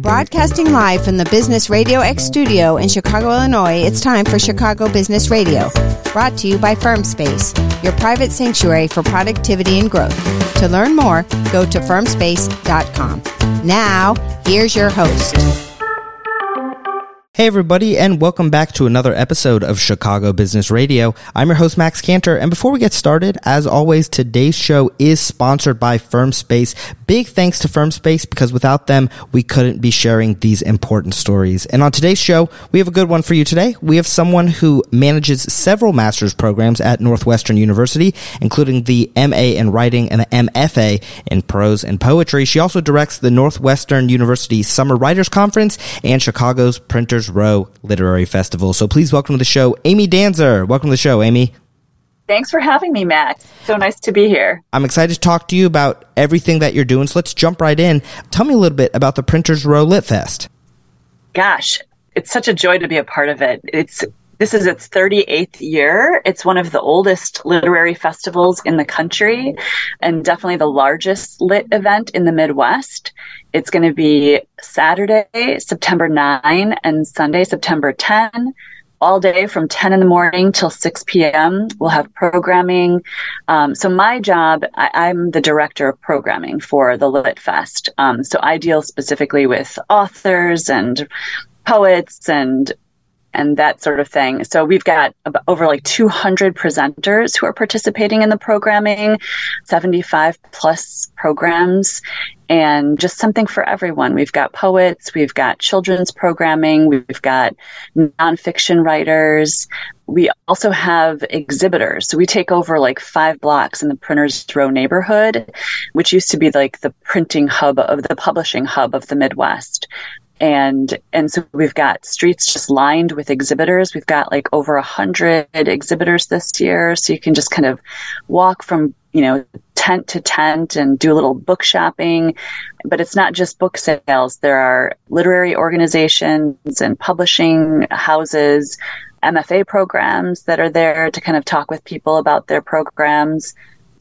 Broadcasting live from the Business Radio X studio in Chicago, Illinois, it's time for Chicago Business Radio. Brought to you by FirmSpace, your private sanctuary for productivity and growth. To learn more, go to firmspace.com. Now, here's your host. Hey everybody and welcome back to another episode of Chicago Business Radio. I'm your host Max Cantor and before we get started, as always, today's show is sponsored by FirmSpace. Big thanks to FirmSpace because without them, we couldn't be sharing these important stories. And on today's show, we have a good one for you today. We have someone who manages several master's programs at Northwestern University, including the MA in writing and the MFA in prose and poetry. She also directs the Northwestern University Summer Writers Conference and Chicago's Printers Row Literary Festival. So please welcome to the show, Amy Danzer. Welcome to the show, Amy. Thanks for having me, Matt. So nice to be here. I'm excited to talk to you about everything that you're doing. So let's jump right in. Tell me a little bit about the Printers Row Lit Fest. Gosh, it's such a joy to be a part of it. It's this is its 38th year. It's one of the oldest literary festivals in the country and definitely the largest lit event in the Midwest. It's going to be Saturday, September 9 and Sunday, September 10 all day from 10 in the morning till 6 p.m. We'll have programming. Um, so my job, I, am the director of programming for the Lit Fest. Um, so I deal specifically with authors and poets and and that sort of thing. So we've got over like 200 presenters who are participating in the programming, 75 plus programs, and just something for everyone. We've got poets, we've got children's programming, we've got nonfiction writers. We also have exhibitors. So we take over like five blocks in the Printers Row neighborhood, which used to be like the printing hub of the publishing hub of the Midwest and and so we've got streets just lined with exhibitors. We've got like over a hundred exhibitors this year. So you can just kind of walk from you know tent to tent and do a little book shopping. But it's not just book sales. There are literary organizations and publishing houses mfa programs that are there to kind of talk with people about their programs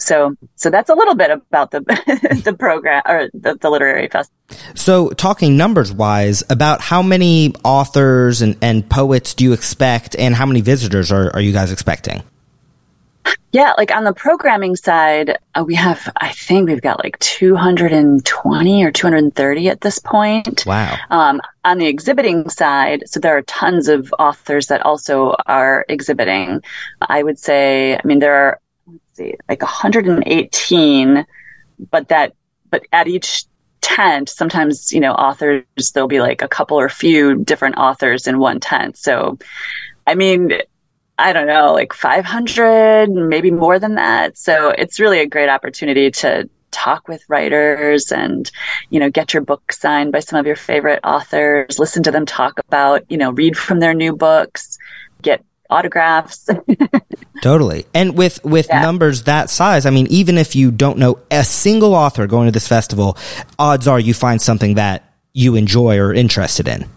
so so that's a little bit about the the program or the, the literary festival so talking numbers wise about how many authors and, and poets do you expect and how many visitors are, are you guys expecting yeah, like on the programming side, uh, we have, I think we've got like 220 or 230 at this point. Wow. Um, on the exhibiting side, so there are tons of authors that also are exhibiting. I would say, I mean, there are see, like 118, but that, but at each tent, sometimes, you know, authors, there'll be like a couple or few different authors in one tent. So, I mean, I don't know, like 500, maybe more than that. So it's really a great opportunity to talk with writers and, you know, get your book signed by some of your favorite authors, listen to them talk about, you know, read from their new books, get autographs. totally. And with with yeah. numbers that size, I mean, even if you don't know a single author going to this festival, odds are you find something that you enjoy or interested in.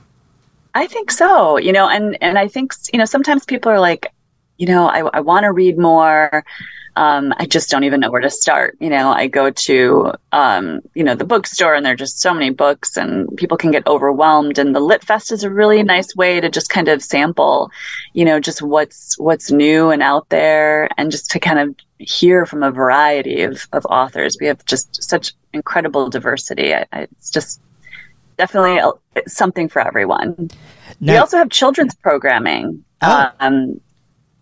I think so. You know, and and I think you know sometimes people are like, you know, I, I want to read more um, I just don't even know where to start. You know, I go to, um, you know, the bookstore and there are just so many books and people can get overwhelmed. And the Lit Fest is a really nice way to just kind of sample, you know, just what's, what's new and out there and just to kind of hear from a variety of, of authors. We have just such incredible diversity. I, I, it's just definitely a, something for everyone. Now, we also have children's programming. Oh. Um,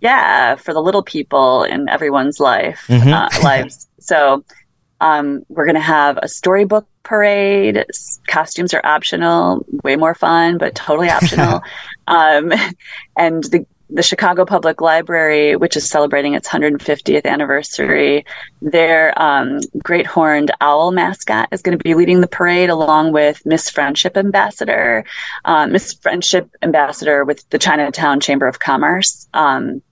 yeah, for the little people in everyone's life mm-hmm. uh, lives. So um, we're going to have a storybook parade. Costumes are optional, way more fun, but totally optional. um, and the the Chicago Public Library, which is celebrating its 150th anniversary, their um, great horned owl mascot is going to be leading the parade along with Miss Friendship Ambassador, uh, Miss Friendship Ambassador with the Chinatown Chamber of Commerce. Um,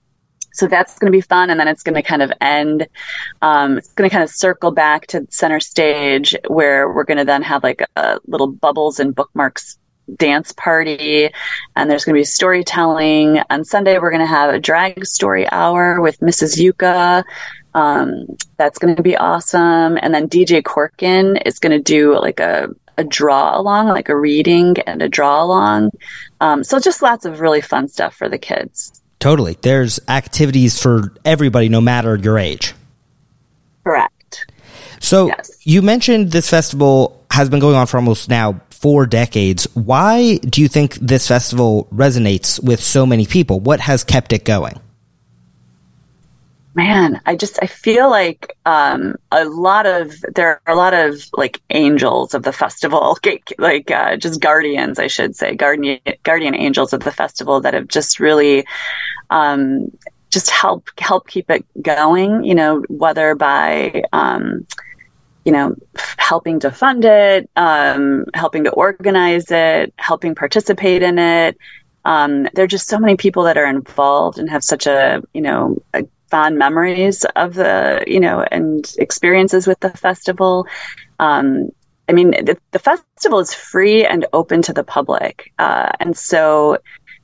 so that's going to be fun. And then it's going to kind of end. Um, it's going to kind of circle back to center stage where we're going to then have like a little bubbles and bookmarks dance party, and there's going to be storytelling. On Sunday, we're going to have a drag story hour with Mrs. Yuka. Um, that's going to be awesome. And then DJ Corkin is going to do like a, a draw along, like a reading and a draw along. Um, so just lots of really fun stuff for the kids. Totally. There's activities for everybody, no matter your age. Correct. So yes. you mentioned this festival has been going on for almost now four decades. Why do you think this festival resonates with so many people? What has kept it going? Man i just i feel like um a lot of there are a lot of like angels of the festival. Like uh, just guardians i should say. Guardian guardian angels of the festival that have just really um just help help keep it going you know whether by um you know helping to fund it um helping to organize it helping participate in it. Um, there are just so many people that are involved and have such a you know a fond memories of the, you know, and experiences with the festival. Um, I mean, the, the, festival is free and open to the public. Uh, and so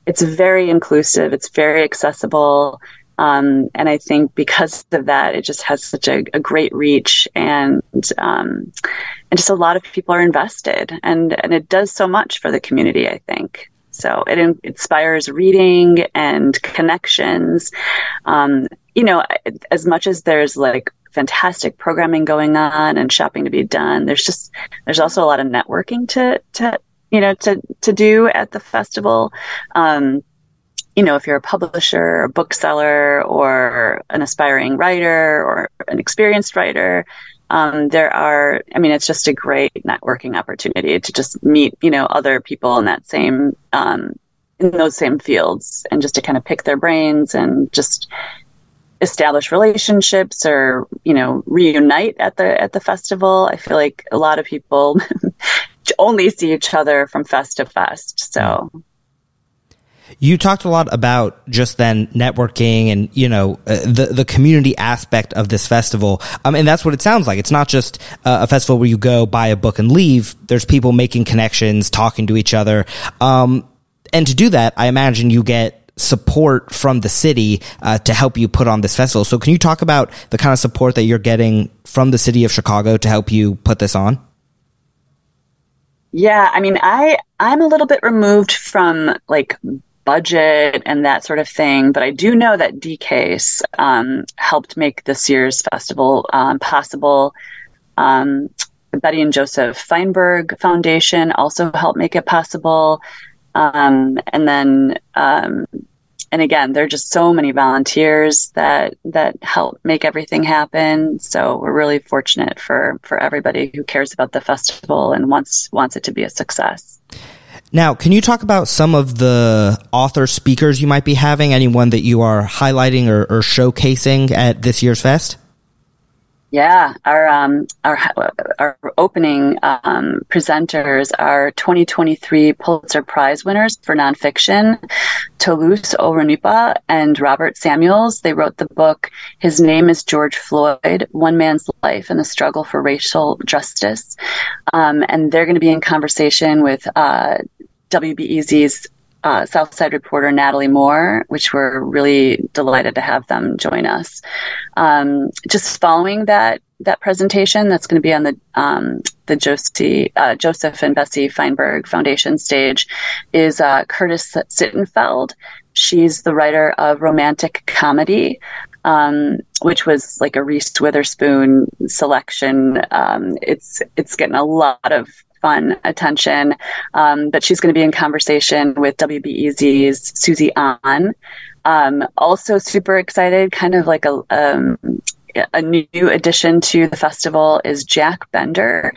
it's very inclusive, it's very accessible. Um, and I think because of that, it just has such a, a great reach and, um, and just a lot of people are invested and, and it does so much for the community, I think. So it in- inspires reading and connections. Um, you know, as much as there's like fantastic programming going on and shopping to be done, there's just there's also a lot of networking to to you know to to do at the festival. Um, you know, if you're a publisher, a bookseller, or an aspiring writer, or an experienced writer, um, there are, I mean, it's just a great networking opportunity to just meet, you know, other people in that same, um, in those same fields and just to kind of pick their brains and just establish relationships or, you know, reunite at the, at the festival. I feel like a lot of people only see each other from fest to fest. So you talked a lot about just then networking and you know uh, the the community aspect of this festival, um, and that's what it sounds like. It's not just uh, a festival where you go buy a book and leave. There's people making connections, talking to each other, um, and to do that, I imagine you get support from the city uh, to help you put on this festival. So, can you talk about the kind of support that you're getting from the city of Chicago to help you put this on? Yeah, I mean, I I'm a little bit removed from like budget and that sort of thing. But I do know that DCASE um, helped make this year's festival um, possible. Um, Betty and Joseph Feinberg Foundation also helped make it possible. Um, and then, um, and again, there are just so many volunteers that that help make everything happen. So we're really fortunate for for everybody who cares about the festival and wants wants it to be a success. Now, can you talk about some of the author speakers you might be having? Anyone that you are highlighting or, or showcasing at this year's fest? Yeah, our um, our our opening um, presenters are 2023 Pulitzer Prize winners for nonfiction, Toluse Olorunnipa and Robert Samuels. They wrote the book "His Name Is George Floyd: One Man's Life and the Struggle for Racial Justice," um, and they're going to be in conversation with uh, WBEZ's uh, Southside reporter Natalie Moore, which we're really delighted to have them join us. Um, just following that that presentation, that's going to be on the um, the Josie, uh, Joseph and Bessie Feinberg Foundation stage, is uh, Curtis Sittenfeld. She's the writer of romantic comedy, um, which was like a Reese Witherspoon selection. Um, it's it's getting a lot of fun attention. Um, but she's going to be in conversation with WBEZ's Susie An. Um, also, super excited, kind of like a um, a new addition to the festival is Jack Bender.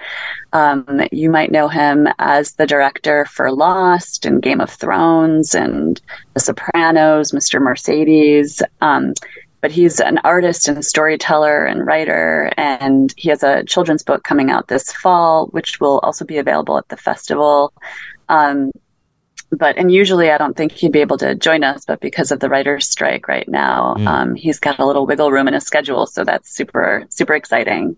Um, you might know him as the director for Lost and Game of Thrones and The Sopranos, Mr. Mercedes. Um, but he's an artist and storyteller and writer, and he has a children's book coming out this fall, which will also be available at the festival. Um, but and usually I don't think he'd be able to join us, but because of the writers' strike right now, mm. um, he's got a little wiggle room in his schedule, so that's super super exciting.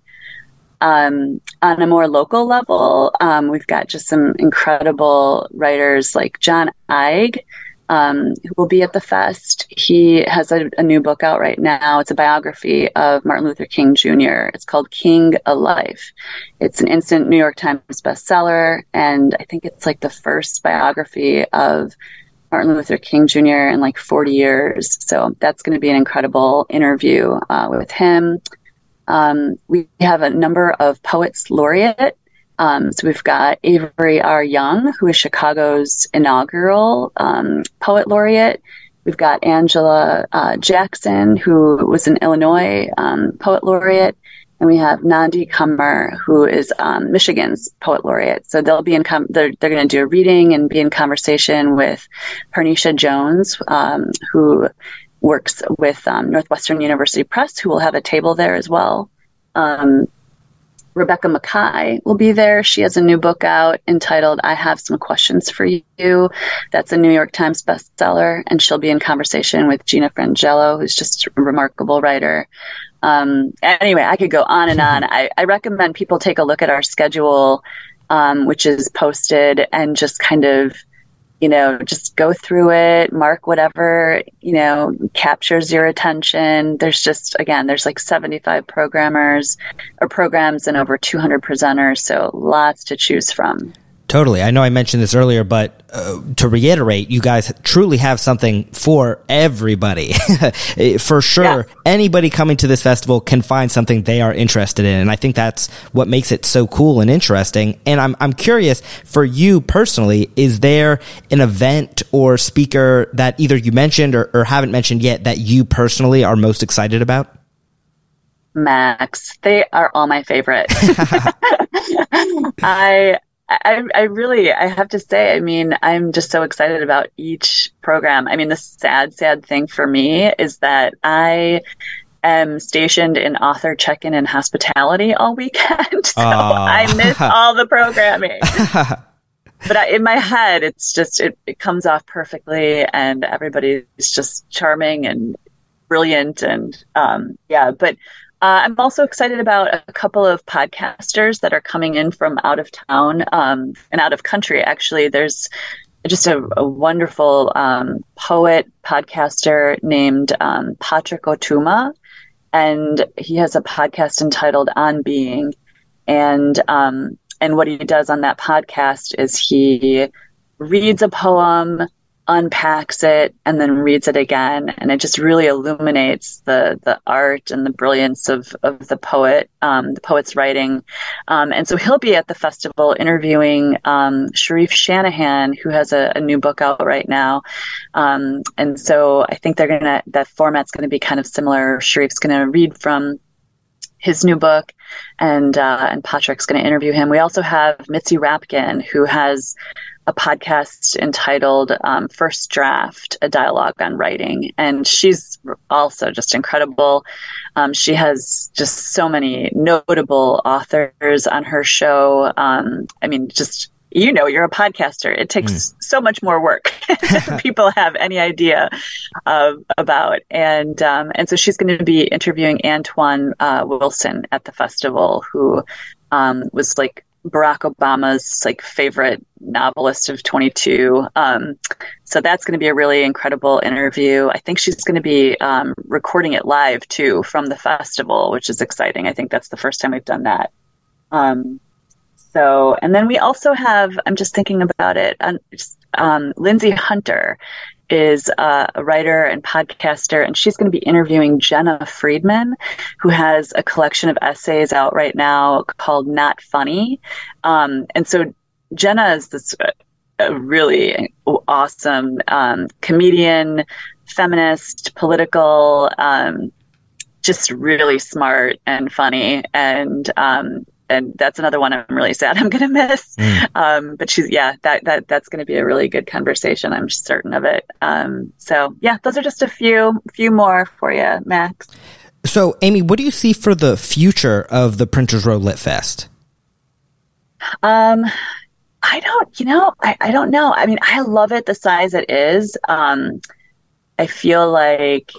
Um, on a more local level, um, we've got just some incredible writers like John Eig, um, who will be at the fest. He has a, a, new book out right now. It's a biography of Martin Luther King Jr. It's called King a Life. It's an instant New York Times bestseller, and I think it's like the first biography of Martin Luther King Jr. in like 40 years. So that's going to be an incredible interview uh, with him. Um, we have a number of poets laureate um, so we've got Avery R. Young, who is Chicago's inaugural um, poet laureate. We've got Angela uh, Jackson, who was an Illinois um, poet laureate. And we have Nandi Comer, who is um, Michigan's poet laureate. So they'll be in, com- they're, they're going to do a reading and be in conversation with Parneshia Jones, um, who works with um, Northwestern University Press, who will have a table there as well. Um, Rebecca Makkai will be there. She has a new book out entitled I Have Some Questions for You. That's a New York Times bestseller, and she'll be in conversation with Gina Frangello, who's just a remarkable writer. Um, anyway, I could go on and on. I, I recommend people take a look at our schedule, um, which is posted, and just kind of you know, just go through it, mark whatever, you know, captures your attention. There's just, again, there's like 75 programmers or programs and over 200 presenters. So lots to choose from. Totally. I know I mentioned this earlier, but uh, to reiterate, you guys truly have something for everybody. for sure, yeah. anybody coming to this festival can find something they are interested in. And I think that's what makes it so cool and interesting. And I'm, I'm curious for you personally, is there an event or speaker that either you mentioned or, or haven't mentioned yet that you personally are most excited about? Max, they are all my favorite. I I, I really, I have to say, I mean, I'm just so excited about each program. I mean, the sad, sad thing for me is that I am stationed in author check-in and hospitality all weekend, so I miss all the programming. but I, in my head, it's just it, it comes off perfectly, and everybody's just charming and brilliant, and um, yeah. But uh, I'm also excited about a couple of podcasters that are coming in from out of town um, and out of country. Actually, there's just a, a wonderful um, poet podcaster named um, Patrick Ó Tuama, and he has a podcast entitled On Being, and um, and what he does on that podcast is he reads a poem unpacks it and then reads it again. And it just really illuminates the the art and the brilliance of of the poet um, the poet's writing. Um, and so he'll be at the festival interviewing um, Charif Shanahan who has a, a, new book out right now. Um, and so I think they're gonna that format's gonna be kind of similar. Charif's gonna read from his new book, and uh, and Patrick's going to interview him. We also have Mitzi Rapkin, who has a podcast entitled um, First Draft, a dialogue on writing. And she's also just incredible. Um, she has just so many notable authors on her show. Um, I mean, just you know you're a podcaster it takes mm. so much more work than people have any idea of, about and um, and so she's going to be interviewing antoine uh, wilson at the festival who um, was like Barack Obama's like favorite novelist of 22. Um, so that's going to be a really incredible interview. I think she's going to be um, recording it live too from the festival, which is exciting. I think that's the first time we've done that. Um, so, and then we also have, I'm just thinking about it, um, Lindsay Hunter is a writer and podcaster, and she's going to be interviewing Jena Friedman, who has a collection of essays out right now called Not Funny. Um, and so Jena is this uh, really awesome um, comedian, feminist, political, um, just really smart and funny. And um, and that's another one I'm really sad I'm going to miss. Mm. Um, but she's yeah, that that that's going to be a really good conversation. I'm certain of it. Um, so yeah, those are just a few few more for you, Max. So, Amy, what do you see for the future of the Printers Row Lit Fest? Um, I don't, you know, I, I don't know. I mean, I love it the size it is. Um, I feel like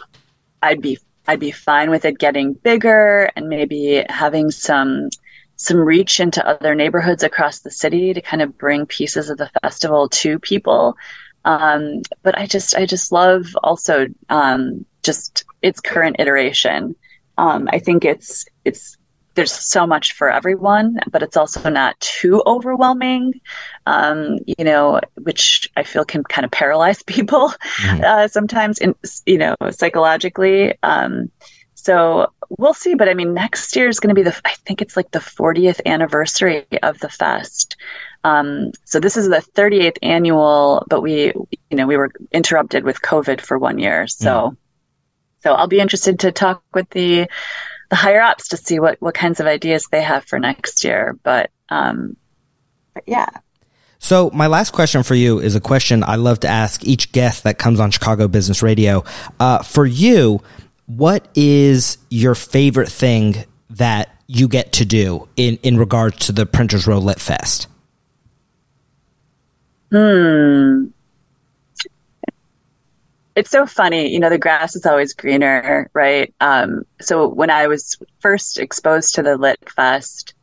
I'd be I'd be fine with it getting bigger and maybe having some some reach into other neighborhoods across the city to kind of bring pieces of the festival to people. Um, but I just I just love also um, just its current iteration. Um, I think it's it's there's so much for everyone, but it's also not too overwhelming, um, you know, which I feel can kind of paralyze people mm-hmm. uh, sometimes, in you know, psychologically. Um, so we'll see. But I mean, next year is going to be the I think it's like the 40th anniversary of the fest. Um, so this is the 38th annual, but we, you know, we were interrupted with COVID for one year. So, mm. so I'll be interested to talk with the the higher ups to see what what kinds of ideas they have for next year. But, um, but yeah. So my last question for you is a question I love to ask each guest that comes on Chicago Business Radio. Uh, for you, what is your favorite thing that you get to do in in regards to the Printers Row Lit Fest? Hmm. It's so funny, you know, the grass is always greener, right? Um, so when I was first exposed to the Lit Fest,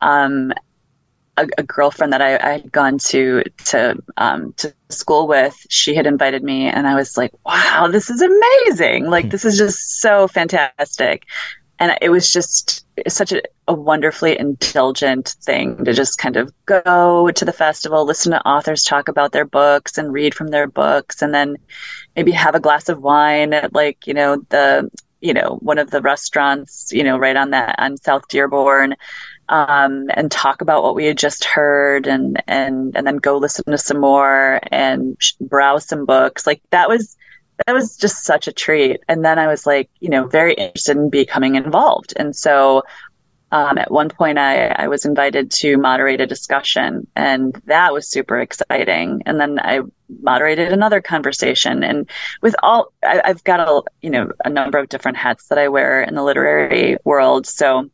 um, a, a, girlfriend that I, I, had gone to to um, to school with, she had invited me, and I was like, "Wow, this is amazing! Like, hmm. this is just so fantastic." And it was just such a, a wonderfully indulgent thing to just kind of go to the festival, listen to authors talk about their books, and read from their books, and then maybe have a glass of wine at like you know the you know one of the restaurants you know right on that on South Dearborn um, and talk about what we had just heard and and and then go listen to some more and browse some books. Like that was that was just such a treat. And then i was like you know very interested in becoming involved. And so um, at one point I, I was invited to moderate a discussion and that was super exciting. And then i moderated another conversation. And with all I, i've got a you know a number of different hats that i wear in the literary world. So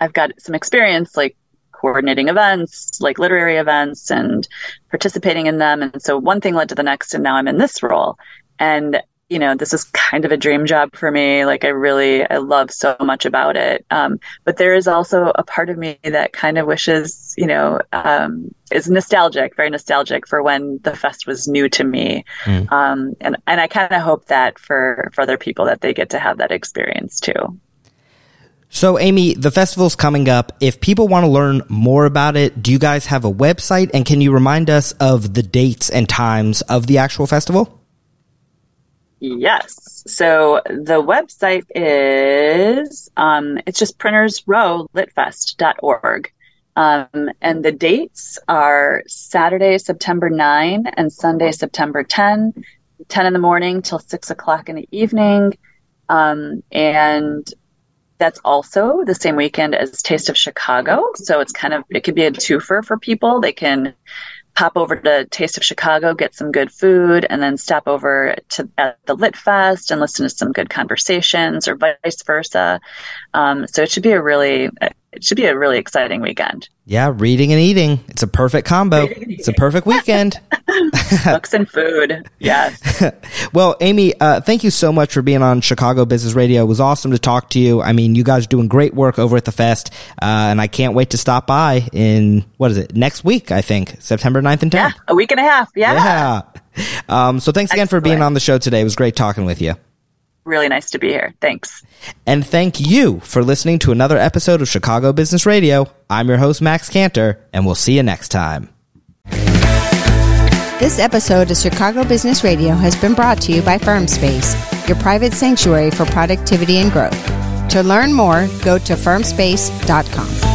I've got some experience like coordinating events, like literary events and participating in them. And so one thing led to the next, and now I'm in this role. And, you know, this is kind of a dream job for me. Like I really, I love so much about it. Um, but there is also a part of me that kind of wishes, you know, um, is nostalgic, very nostalgic for when the fest was new to me. Mm. Um, and, and I kind of hope that for, for other people that they get to have that experience too. So, Amy, the festival's coming up. If people want to learn more about it, do you guys have a website? And can you remind us of the dates and times of the actual festival? Yes. So the website is um, it's just printersrowlitfest.org. Um, and the dates are Saturday, September 9 and Sunday, September 10, 10 in the morning till 6 o'clock in the evening. Um, and that's also the same weekend as Taste of Chicago. So it's kind of, it could be a twofer for people. They can pop over to Taste of Chicago, get some good food, and then stop over to at the Lit Fest and listen to some good conversations, or vice versa. Um, so it should be a really it should be a really exciting weekend. Yeah, reading and eating. It's a perfect combo. It's a perfect weekend. Books and food. Yes. well, Amy, uh, thank you so much for being on Chicago Business Radio. It was awesome to talk to you. I mean, you guys are doing great work over at the fest, uh, and I can't wait to stop by in, what is it, next week, I think, September 9th and 10th. Yeah, a week and a half. Yeah. Yeah. Um, so thanks again Excellent. for being on the show today. It was great talking with you really nice to be here. Thanks. And thank you for listening to another episode of Chicago Business Radio. I'm your host, Max Cantor, and we'll see you next time. This episode of Chicago Business Radio has been brought to you by FirmSpace, your private sanctuary for productivity and growth. To learn more, go to firmspace.com.